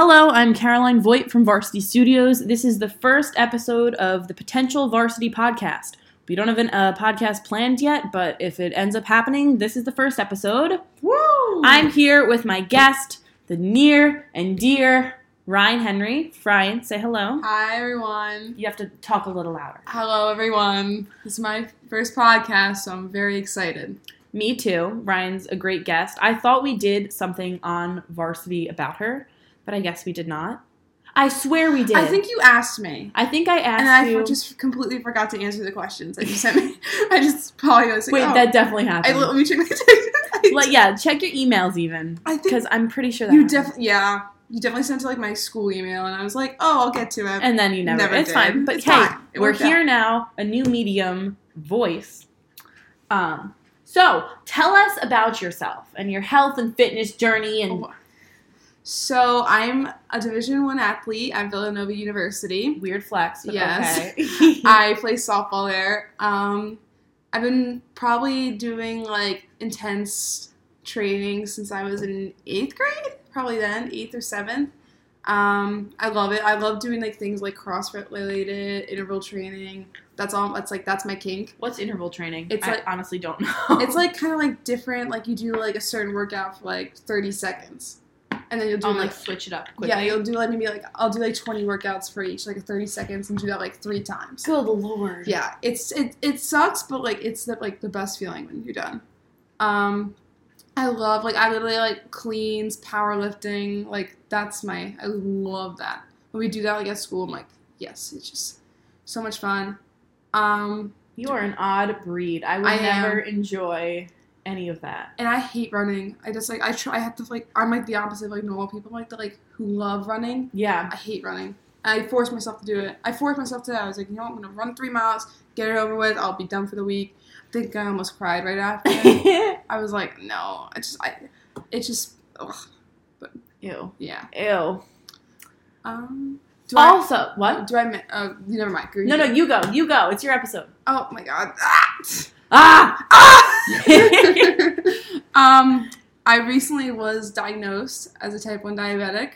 Hello, I'm Caroline Voigt from VarCity Studios. This is the first episode of the Potential VarCity Podcast. We don't have a uh, podcast planned yet, but if it ends up happening, this is the first episode. Woo! I'm here with my guest, the near and dear Ryan Henry. Ryan, say hello. Hi everyone. You have to talk a little louder. Hello everyone. This is my first podcast, so I'm very excited. Me too. Ryan's a great guest. I thought we did something on VarCity about her, but I guess we did not. I swear we did. I think you asked me. I think I asked you. And I you. just completely forgot to answer the questions that you sent me. I just probably was like, Wait, oh. that definitely happened. I, let me check my text. Like, yeah, check your emails even I think because I'm pretty sure that you definitely, yeah, you definitely sent it to like my school email, and I was like, oh, I'll get to it. And then you never. Never it's did. fine. But It's hey, fine. We're here out. now. A new medium, voice. Um. So tell us about yourself and your health and fitness journey, and Oh. So I'm a Division One athlete at Villanova University. weird flex. But Yes. Okay. I play softball there. Um, I've been probably doing like intense training since I was in eighth grade, probably then, eighth or seventh. Um, I love it. I love doing like things like CrossFit related, interval training. That's all. That's like that's my kink. What's interval training? It's I like- honestly don't know. It's like kind of like different. Like you do like a certain workout for like thirty seconds, and then you'll do I'll like like switch it up quickly. yeah, you'll do like maybe like I'll do like twenty workouts for each, like thirty seconds, and do that like three times. Good lord. yeah it's it, it sucks but like it's the, like the best feeling when you're done um i love like i literally like cleans powerlifting like that's my i love that when we do that like at school i'm like yes it's just so much fun um You are an odd breed. I would I am. never enjoy any of that. and i hate running i just like i try i have to like i'm like the opposite of like normal people like the like who love running Yeah. I hate running. I forced myself to do it. I forced myself to. I was like, you know, what? I'm gonna run three miles, get it over with. I'll be done for the week. I think I almost cried right after. I was like, no, I just, I, it just, ugh, Ew. yeah. Ew. Um, do I, Also, what? do I, uh, never mind. Go, No, no, you go. You go. It's your episode. Oh my god. Ah! Ah! Ah! um, I recently was diagnosed as a type one diabetic.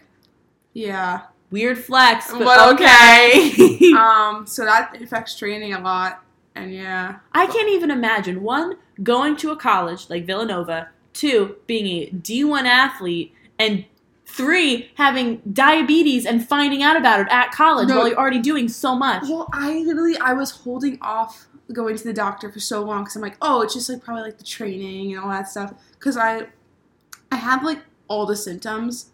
Yeah. Weird flex, but, But okay. Um, so that affects training a lot, and yeah. I can't even imagine one going to a college like Villanova, two being a D1 athlete, and three having diabetes and finding out about it at college No. while you're already doing so much. Well, I literally I was holding off going to the doctor for so long because I'm like, oh, it's just like probably like the training and all that stuff. Because I, I have like all the symptoms,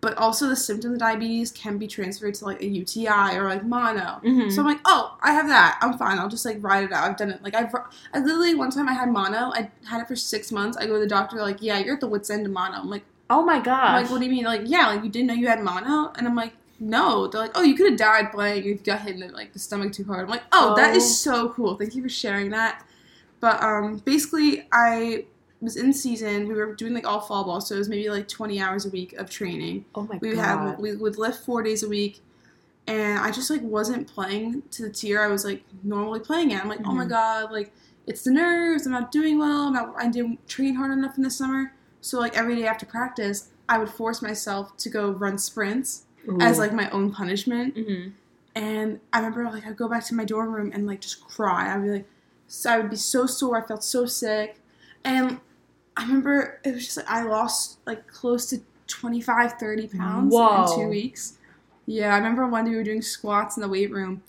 but also the symptoms of diabetes can be transferred to like a UTI or like mono. Mhm. So I'm like, oh, I have that. I'm fine. I'll just like ride it out. I've done it. Like I've, I literally one time I had mono. I had it for six months. I go to the doctor like, yeah, you're at the wits end of mono. I'm like, oh my I'm like, what do you mean? Like, yeah, like you didn't know you had mono, and I'm like, no. They're like, oh, you could have died playing. You got hit in the, like the stomach too hard. I'm like, oh, that Oh. is so cool. Thank you for sharing that. But um, basically, I was in season. We were doing like all fall ball, so it was maybe like 20 hours a week of training. oh my We god. had we would lift four days a week, and I just like wasn't playing to the tier I was like normally playing at. I'm like, oh my Mhm. god, like it's the nerves. I'm not doing well. I'm not. I didn't train hard enough in the summer. So like every day after practice, I would force myself to go run sprints as like my own punishment. hmm And I remember like I'd go back to my dorm room and like just cry. I'd be like, so I would be so sore. I felt so sick, and I remember it was just like I lost like close to 25, 30 pounds Whoa. in two weeks. Yeah, I remember one day we were doing squats in the weight room,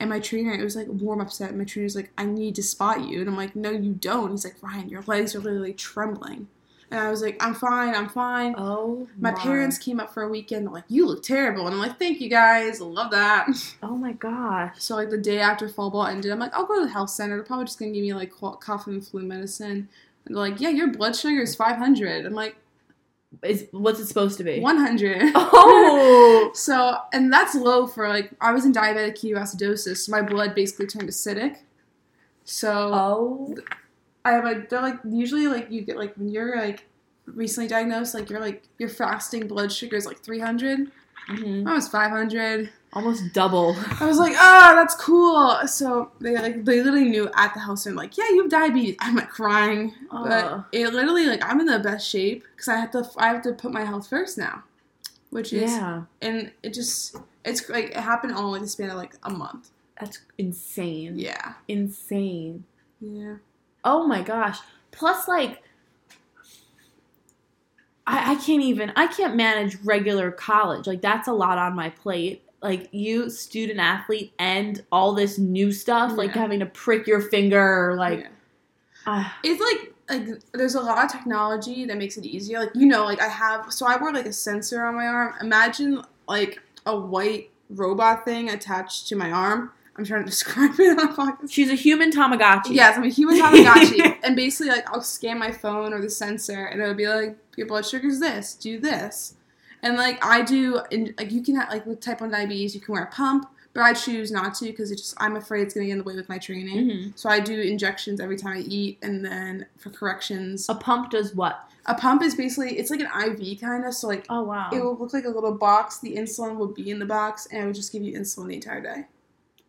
and my trainer it was like warm up set. My trainer's like, I need to spot you, and I'm like, No, you don't. He's like, Ryan, your legs are literally trembling, and I was like, I'm fine, I'm fine. Oh My my. parents came up for a weekend. They're like, "You look terrible," and I'm like, "Thank you guys, love that." Oh my gosh. So like the day after fall ball ended, I'm like, "I'll go to the health center. They're probably just gonna give me like cough and flu medicine." And they're like, "Yeah, your blood sugar is 500." I'm like, Is what's it supposed to be? 100. Oh. so and that's low for like I was in diabetic ketoacidosis, so my blood basically turned acidic. So Oh. I have like they're like usually like you get like when you're like recently diagnosed, like you're like your fasting blood sugar is like 300. hmm I was 500. Almost double. I was like, ah, that's cool. So they like they literally knew at the house and like, yeah, you have diabetes. I'm like crying, Ugh. but it literally like I'm in the best shape because I have to I have to put my health first now. which is Yeah. and it just it's like it happened all in the span of like a month. That's insane. Yeah. Insane. Yeah. Oh my gosh. Plus, like, I, I can't even, I can't manage regular college. Like, that's a lot on my plate. Like, you, student athlete, and all this new stuff, like having to prick your finger, or like, yeah. ah, it's like like there's a lot of technology that makes it easier. Like you know, like I have so I wear like a sensor on my arm. Imagine like a white robot thing attached to my arm. I'm trying to describe it on a podcast. she's a human Tamagotchi. Yes, I'm a human Tamagotchi, and basically like I'll scan my phone or the sensor, and it'll be like your blood sugar's this, do this, and like I do, and like you can have like with type one diabetes, you can wear a pump, but I choose not to because it just I'm afraid it's gonna get in the way with my training. Mhm. So I do injections every time I eat, and then for corrections, A pump does what? a pump is basically it's like an IV kind of. So like Oh, wow. it will look like a little box. The insulin will be in the box, and it will just give you insulin the entire day.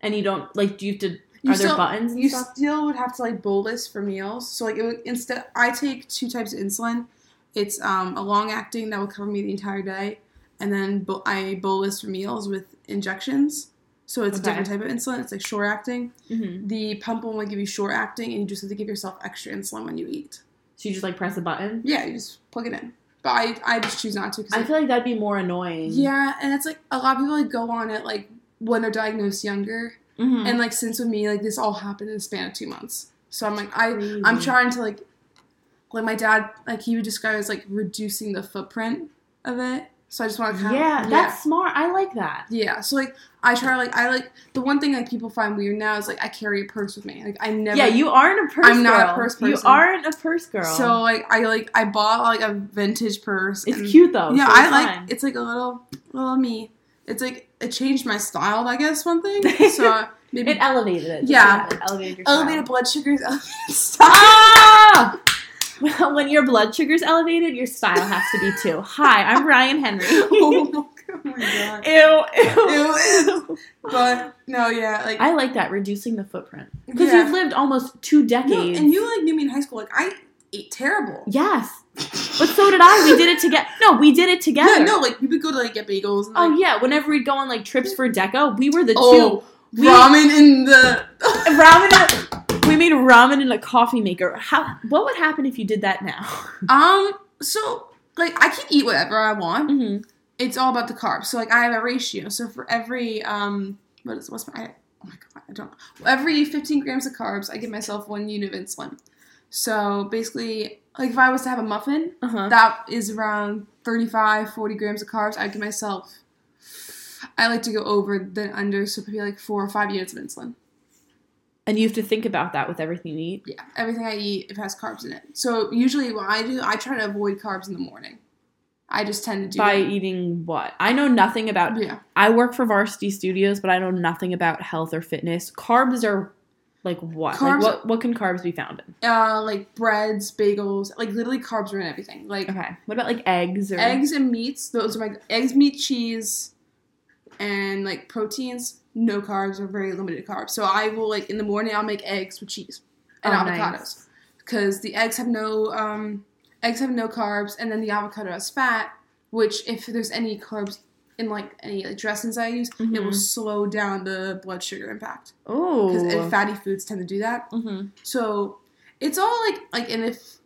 And you don't, like, do you have to, You are still, there buttons You stuff? still would have to like bolus for meals. So like it would instead. I take two types of insulin. It's um, a long acting that will cover me the entire day, and then bo- I bolus for meals with injections. So it's Okay. a different type of insulin. It's like short acting. hmm The pump will only give you short acting, and you just have to give yourself extra insulin when you eat. So you just, like, press a button? Yeah, you just plug it in. But I, I just choose not to. Cause I like, feel like that'd be more annoying. yeah, and it's like a lot of people like go on it like when they're diagnosed younger, Mhm. and like since with me like this all happened in the span of two months. So I'm like I Crazy. I'm trying to like like my dad like he would describe it as like reducing the footprint of it. So I just want to kind Yeah, of that's smart. I like that. yeah. So like I try like I like the one thing like people find weird now is like I carry a purse with me. Like I never yeah, you aren't a purse I'm not a girl. purse You aren't a purse girl. So like I like I bought like a vintage purse. it's and- cute though. Yeah, so I like it's like a little little me. It's like it changed my style, I guess one thing. So maybe It elevated it. Yeah. It elevated your style. elevated blood sugars, elevated style. Ah! Well, when your blood sugar's elevated, your style has to be too. Hi, I'm Ryan Henry. oh my god. Ew, ew. Ew, ew. But no, yeah, like I like that, reducing the footprint. Because yeah. you've lived almost two No, decades. and you like knew me in high school. Like I ate terrible. Yes. But so did I. We did it together. No, we did it together. Yeah, no, like we would go to like get bagels. And, Oh yeah, whenever we'd go on like trips for DECA, we were the oh, two. We- ramen in the. ramen. We made ramen in a coffee maker. How? What would happen if you did that now? um. So like I can eat whatever I want. hmm it's all about the carbs. So like I have a ratio. So for every um what is what's my I, oh my god I don't know. Every 15 grams of carbs, I give myself one unit of insulin. So basically, like if I was to have a muffin, Uh huh. that is around 35, 40 grams of carbs. I'd give myself. I like to go over than under, so maybe like four or five units of insulin. And you have to think about that with everything you eat. Yeah, everything I eat if it has carbs in it. So usually, what I do, I try to avoid carbs in the morning. I just tend to do By that. eating what? I know nothing about. Yeah. I work for VarCity Studios, but I know nothing about health or fitness. Carbs are like what? Carbs- like what? What can carbs be found in? Uh, like breads, bagels, like literally carbs are in everything. Like Okay. What about like eggs or eggs and meats. Those are my eggs, meat, cheese, and like proteins. No carbs or very limited carbs. So I will like in the morning I'll make eggs with cheese and Oh, avocados nice. because the eggs have no um eggs have no carbs and then the avocado has fat. Which if there's any carbs in like any like dressings I use, it will Mhm. slow down the blood sugar impact Oh. because fatty foods tend to do that. Mm-hmm. So it's all like like and if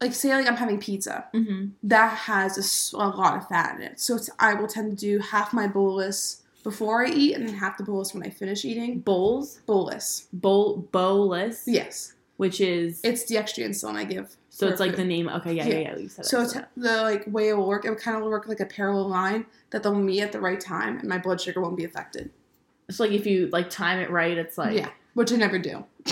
like say like I'm having pizza Mm-hmm. that has a lot of fat in it. So it's, I will tend to do half my bolus before I eat and then half the bolus when I finish eating. Bowls. Bolus. Bowl. Bolus. Yes. Which is. It's the extra insulin I give. So it's like the name. Okay. Yeah. Yeah. Yeah. yeah you said So it's the like way it will work, it would kind of work like a parallel line that they'll meet at the right time and my blood sugar won't be affected. It's like if you like time it right, it's like. yeah, which I never do.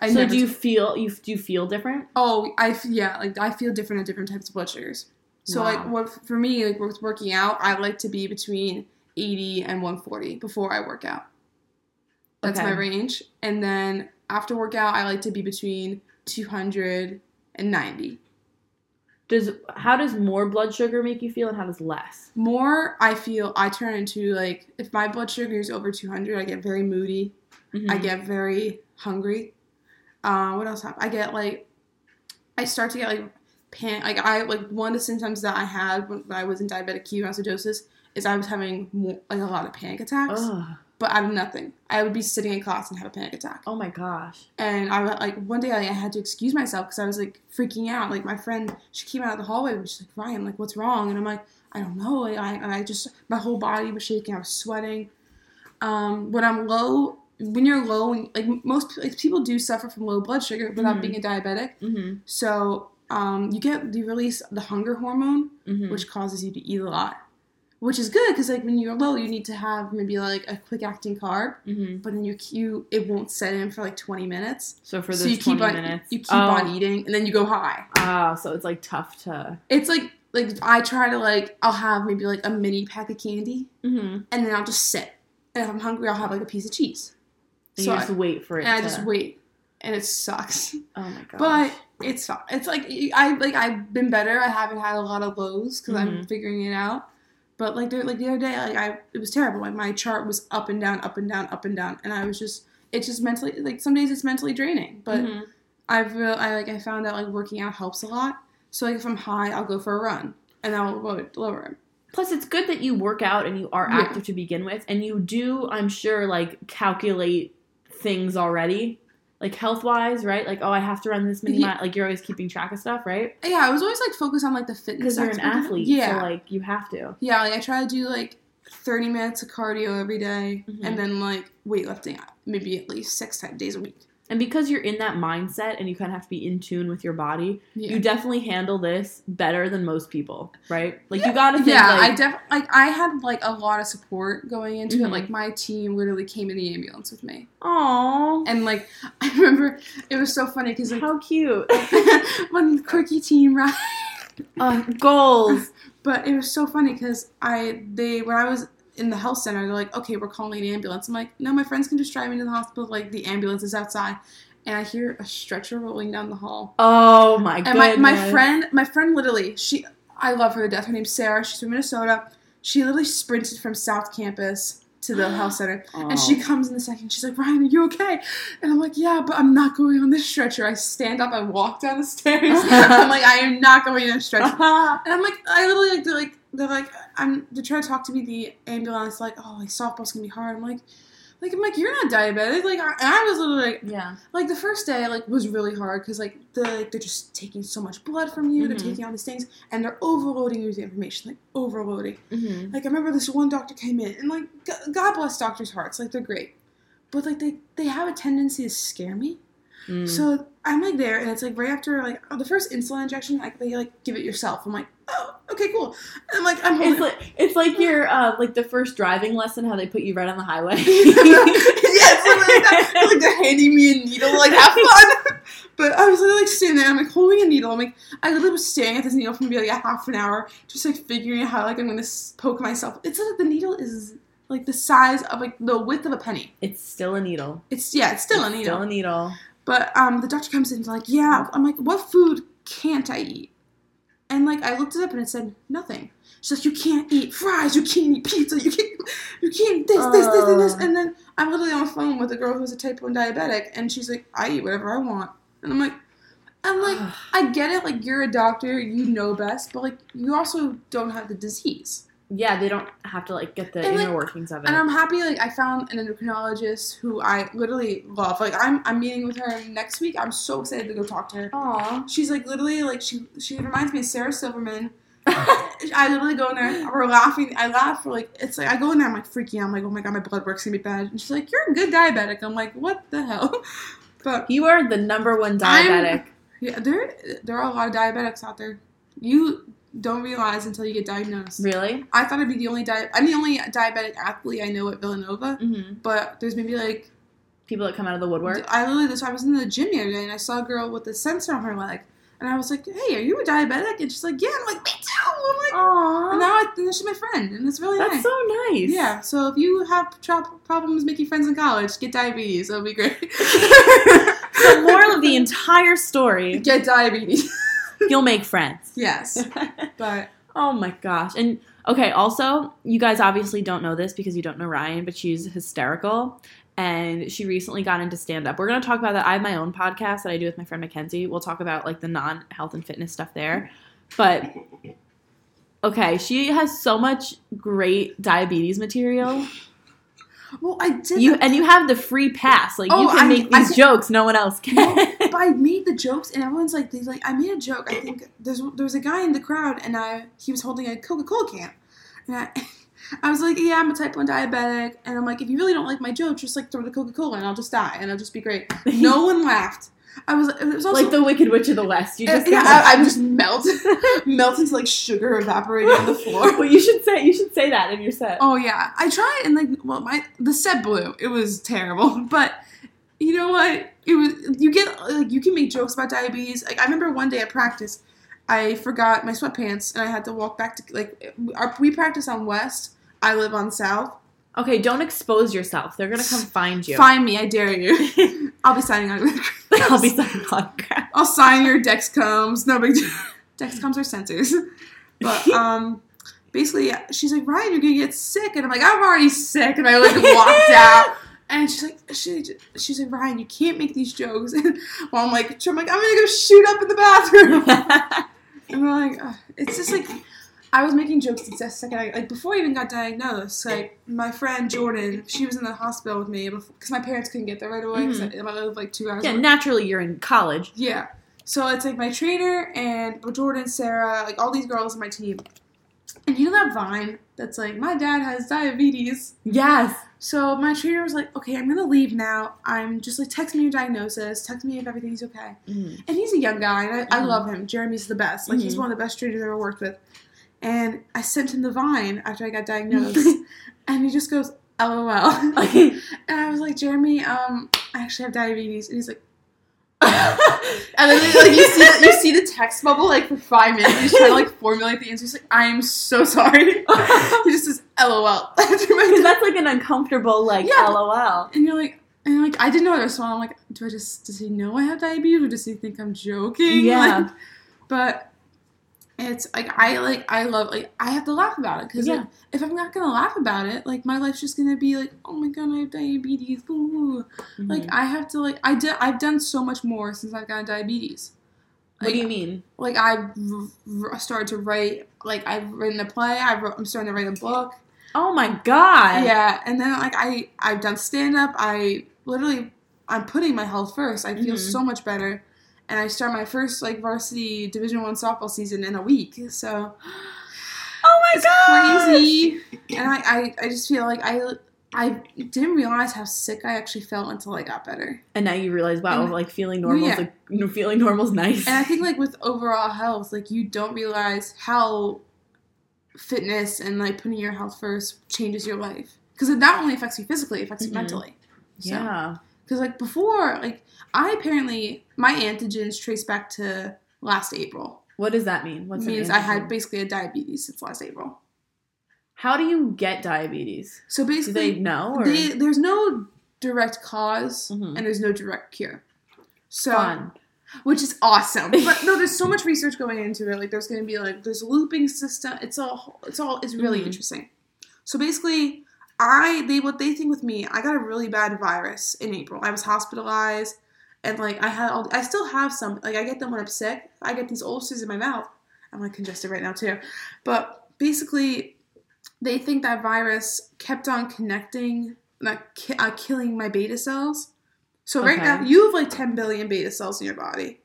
I so never do you feel you do you feel different? Oh, I yeah, like I feel different at different types of blood sugars. So like what for me like with working out, I like to be between 80 and 140 before I work out. That's Okay. my range. And then after workout, I like to be between 200 and 90. Does how does more blood sugar make you feel, and how does less? More, I feel I turn into like if my blood sugar is over 200, I get very moody. Mhm. I get very hungry. Uh, what else happens? I get like, I start to get like pan like I like one of the symptoms that I had when I was in diabetic ketoacidosis is I was having like a lot of panic attacks, Ugh. But out of nothing. I would be sitting in class and have a panic attack, Oh my gosh. and I like one day I had to excuse myself because I was like freaking out. Like my friend, she came out of the hallway and she's like, "Ryan, like what's wrong?" And I'm like, "I don't know." Like, I I just my whole body was shaking. I was sweating. Um, when I'm low, when you're low, like most like, people do suffer from low blood sugar without Mhm. being a diabetic. Mm-hmm. So um, you get you release the hunger hormone, Mm-hmm. which causes you to eat a lot, which is good because like when you're low, you need to have maybe like a quick acting carb, mm-hmm. but then you you it won't set in for like 20 minutes. So for so those you keep 20 on minutes. you keep oh. on eating and then you go high. Oh, so it's like tough to. It's like like I try to like I'll have maybe like a mini pack of candy Mm-hmm. and then I'll just sit. And if I'm hungry, I'll have like a piece of cheese. And So you I- just wait for it. And I just wait, and it sucks. Oh my god. But it's fine. It's like I like I've been better. I haven't had a lot of lows because I'm Mhm. figuring it out. But like the like the other day, like I it was terrible. Like my chart was up and down, up and down, up and down, and I was just it's just mentally like some days it's mentally draining. But Mhm. I've real I like I found out like working out helps a lot. So like if I'm high, I'll go for a run and I'll lower, lower it. Plus, it's good that you work out and you are Yeah. active to begin with, and you do, I'm sure, like calculate things already, like health wise, right? Like, oh, I have to run this many Yeah. miles. Like, you're always keeping track of stuff, right? Yeah, I was always like focused on like the fitness Because you're an aspect of it. athlete, Yeah, so like you have to. yeah. Like I try to do like 30 minutes of cardio every day, Mhm. and then like weightlifting maybe at least six days a week. And because you're in that mindset and you kind of have to be in tune with your body, Yeah. you definitely handle this better than most people, right? Like you gotta think yeah, like I def like I had like a lot of support going into Mhm. it. Like my team literally came in the ambulance with me, Aw, and like I remember it was so funny because like how cute. when quirky team ride, uh, goals. but it was so funny because I they when I was in the health center, they're like, okay, we're calling an ambulance. I'm like, no, my friends can just drive me to the hospital. Like the ambulance is outside, and I hear a stretcher rolling down the hall. Oh my And my, my friend, my friend literally, she, I love her to death. Her name's Sarah. She's from Minnesota. She literally sprinted from South Campus to the health center. And she Oh. comes in the second. She's like, Ryan, are you okay? And I'm like, yeah, but I'm not going on this stretcher. I stand up. I walk down the stairs. I'm like, I am not going on a stretcher. And I'm like, I literally like, they're like, they're like, I'm, they're trying to talk to me. The ambulance, like, oh, like softball's gonna be hard. I'm like, like, I'm like, you're not diabetic. Like, I, I was literally like, yeah. like the first day like was really hard because like the like, they're just taking so much blood from you Mhm. they're taking all these things and they're overloading you with information like overloading hmm like i remember this one doctor came in and like god bless doctors hearts like they're great but like they they have a tendency to scare me Mm. so i'm like there and it's like right after like oh, the first insulin injection like they like give it yourself i'm like oh okay cool and I'm like i'm holding It's like it's like your uh, like the first driving lesson, how they put you right on the highway. yeah, it's like that. It's like they're handing me a needle, like have fun. But I was literally like sitting there, I'm like holding a needle. I'm like, I literally was staring at this needle for maybe like a half an hour, just like figuring out how like I'm gonna poke myself. It's like the needle is like the size of like the width of a penny. It's still a needle. It's yeah, it's still a needle. Still a needle. But um, the doctor comes in and is like, yeah. I'm like, what food can't I eat? And like, I looked it up and it said nothing. She's like, you can't eat fries, you can't eat pizza, you can't, you can't this, this, this, and this. And then I'm literally on the phone with a girl who's a type 1 diabetic, and she's like, I eat whatever I want. And I'm like, I'm like, I get it, like, you're a doctor, you know best, but like, you also don't have the disease. Yeah, they don't have to like get the And, inner like- workings of it. And I'm happy, like, I found an endocrinologist who I literally love. Like, I'm, I'm meeting with her next week. I'm so excited to go talk to her. Aw. She's like literally like she she reminds me of Sarah Silverman. I literally go in there, we're laughing. I laugh for like it's like I go in there, I'm like freaking out. I'm like, oh my god, my blood work's gonna be bad. And she's like, you're a good diabetic. I'm like, what the hell? But you are the number one diabetic. yeah, there there are a lot of diabetics out there. You don't realize until you get diagnosed. really? I thought I'd be the only di- I'm the only diabetic athlete I know at Villanova. Mm-hmm. But there's maybe like People that come out of the woodwork. I literally this I was in the gym the other day and I saw a girl with a sensor on her leg. And I was like, hey, are you a diabetic? And she's like, yeah. I'm like, me too. I'm like, Aww. and now I, and she's my friend, and it's really That's nice. so nice. Yeah, so if you have tro- problems making friends in college, get diabetes. That'll be great. The moral of the entire story: get diabetes. you'll make friends. yes, but oh my gosh! And okay, also, you guys obviously don't know this because you don't know Ryan, but she's hysterical. and she recently got into stand up. We're going to talk about that. I have my own podcast that I do with my friend Mackenzie. We'll talk about like the non health and fitness stuff there. But okay, she has so much great diabetes material. Well, I did. You and you have the free pass. Like you Oh, can I- make these can- jokes no one else can. but I made the jokes, and everyone's like, they like, I made a joke. I think there's there was a guy in the crowd, and I he was holding a Coca Cola can, and I. I was like, yeah, I'm a type 1 diabetic. And I'm like, if you really don't like my joke, just like throw the Coca Cola and I'll just die and I'll just be great. No one laughed. I was, it was also like the Wicked Witch of the West. You just yeah, I, just melt, melt into like sugar evaporating on the floor. well, you should say you should say that in your set. Oh yeah, I tried and like well my the set blew. It was terrible, but you know what? It was you get like you can make jokes about diabetes. Like I remember one day at practice, I forgot my sweatpants and I had to walk back to like our, we practice on West. I live on South. Okay, don't expose yourself. They're gonna come find you. Find me, I dare you. I'll be signing autographs. I'll be signing autographs. I'll sign your Dexcoms. No big deal. Dexcoms are sensors. But um, basically, she's like, Ryan, you're gonna get sick, and I'm like, I'm already sick, and I like walked out. And she's like, she, she's like, Ryan, you can't make these jokes. And well, I'm like, I'm like, I'm gonna go shoot up in the bathroom. and we're like, Ugh. it's just like, I was making jokes the second I like before I even got diagnosed. Like my friend Jordan, she was in the hospital with me because my parents couldn't get there right away because I, like two hours. yeah, away. naturally you're in college. Yeah. So it's like my trainer and Jordan, Sarah, like all these girls on my team. And you know that vine that's like, my dad has diabetes. Yes. So my trainer was like, okay, I'm gonna leave now. I'm just like, text me your diagnosis, text me if everything's okay. Mhm. And he's a young guy, and I, I Mhm. love him. Jeremy's the best. Like he's Mhm. one of the best trainers I've ever worked with. And I sent him the vine after I got diagnosed, and he just goes, "LOL." and I was like, Jeremy, um, I actually have diabetes, and he's like. And then like you see the, you see the text bubble like for five minutes. He's trying to like formulate the answer. He's like, "I am so sorry." he just says, "LOL." Because that's like an uncomfortable like Yeah. LOL. and you're like, and like I didn't know how to respond. I'm like, do I just does he know I have diabetes or does he think I'm joking? Yeah. Like, but it's like I like I love like I have to laugh about it because Yeah. like, if I'm not gonna laugh about it, like my life's just gonna be like, oh my god, I have diabetes. Ooh. Like. I have to like I did I've done so much more since I've gotten diabetes. what do you mean? like I've r- r- started to write like I've written a play. I wrote, I'm starting to write a book. Oh my god. Yeah, and then like I I've done stand up. I literally I'm putting my health first. I feel Mhm. so much better, and I start my first like varsity Division One softball season in a week. So Oh my god. crazy, and I, I I just feel like I I didn't realize how sick I actually felt until I got better. And now you realize, wow, And- like feeling normal, is Yeah. like you know, feeling normal's nice. And I think like with overall health, like you don't realize how fitness and like putting your health first changes your life because it not only affects you physically, it affects you Mhm. mentally. So- yeah. Because like before, like I apparently my antigens trace back to last April. What does that mean? What means I had basically a diabetes since last April. How do you get diabetes? So Do basically, they know? Or? they, there's no direct because Mhm. and there's no direct cure. So Fun. which is awesome. But no, there's so much research going into it. Like there's going to be like there's looping system. It's all it's all it's really Mhm. interesting. So basically, I they what they think with me. I got a really bad virus in April. I was hospitalized, and like I had all I still have some. Like I get them when I'm sick. I get these ulcers in my mouth. I'm like congested right now too. But basically, they think that virus kept on connecting, not ki- uh, killing my beta cells. So right Okay. now you have like 10 billion beta cells in your body.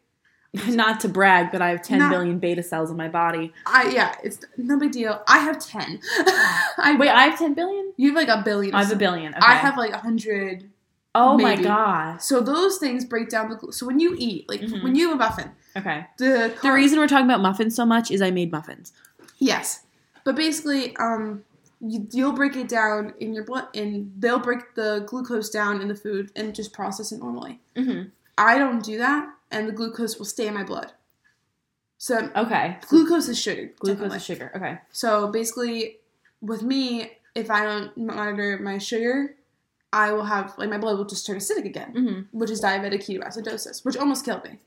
Not to brag, but I have ten Not- billion beta cells in my body. I yeah, it's no big deal. I have 10. I Wait, I have ten billion? you have like a billion. I have a billion. Okay. I have like a hundred. Oh my god. So those things break down the. So when you eat, like Mhm. when you have a muffin, Okay. the The reason we're talking about muffins so much is I made muffins. yes, but basically, um, you, you'll break it down in your blood, and they'll break the glucose down in the food and just process it normally. Mm-hmm. I don't do that, and the glucose will stay in my blood. So Okay. glucose is sugar. Glucose technically. is sugar. Okay. So basically, with me, if I don't monitor my sugar, I will have like my blood will just turn acidic again, Mm-hmm. which is diabetic ketoacidosis, which almost killed me.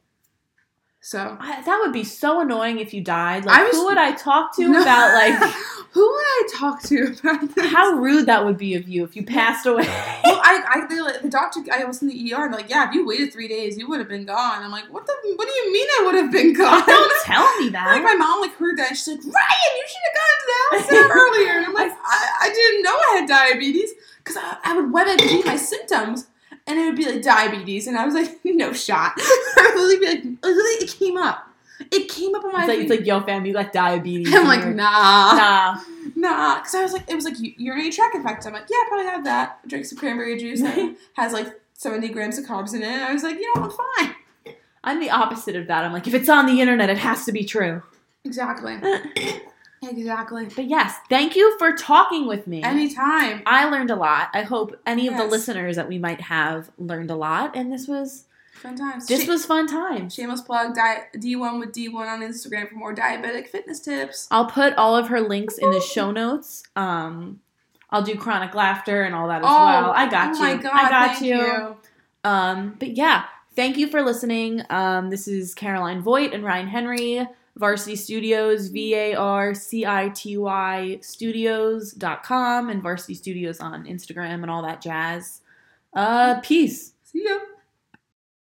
So I, that would be so annoying if you died. Like, I was- who would I talk to No. about like who would I talk to about this? how rude that would be of you if you passed away? Well, I, I the, like, the doctor, I was in the ER, and like, yeah, if you waited three days, you would have been gone. I'm like, what the, what do you mean I would have been gone? Don't tell me that. like my mom like heard that, and she's like, Ryan, you should have gone to the center earlier. And I'm like, I, I didn't know I had diabetes because I, I would WebMD my symptoms, and it would be like diabetes, and I was like, no shot. I would be like, literally, it came up. It came up on my. It's like, it's like, yo, fam, you got diabetes. I'm like, nah. nah. Nah, because I was like, it was like urinary tract infection. I'm like, yeah, I probably have that. I drank some cranberry juice that has like 70 grams of carbs in it. And I was like, you know, I'm fine. I'm the opposite of that. I'm like, if it's on the internet, it has to be true. Exactly. Exactly. But yes, thank you for talking with me. Anytime. I learned a lot. I hope any of the listeners that we might have learned a lot, and this was Fun times. this Sh- was fun times. Shameless plug, di- D1 with D1 on Instagram for more diabetic fitness tips. I'll put all of her links in the show notes. Um, I'll do chronic laughter and all that as oh, well. I got oh you. my God, I got thank you. Um, but yeah, thank you for listening. Um, this is Caroline Voigt and Ryan Henry, VarCity Studios, V A R C I T Y Studios.com, and VarCity Studios on Instagram and all that jazz. Uh, peace. See ya.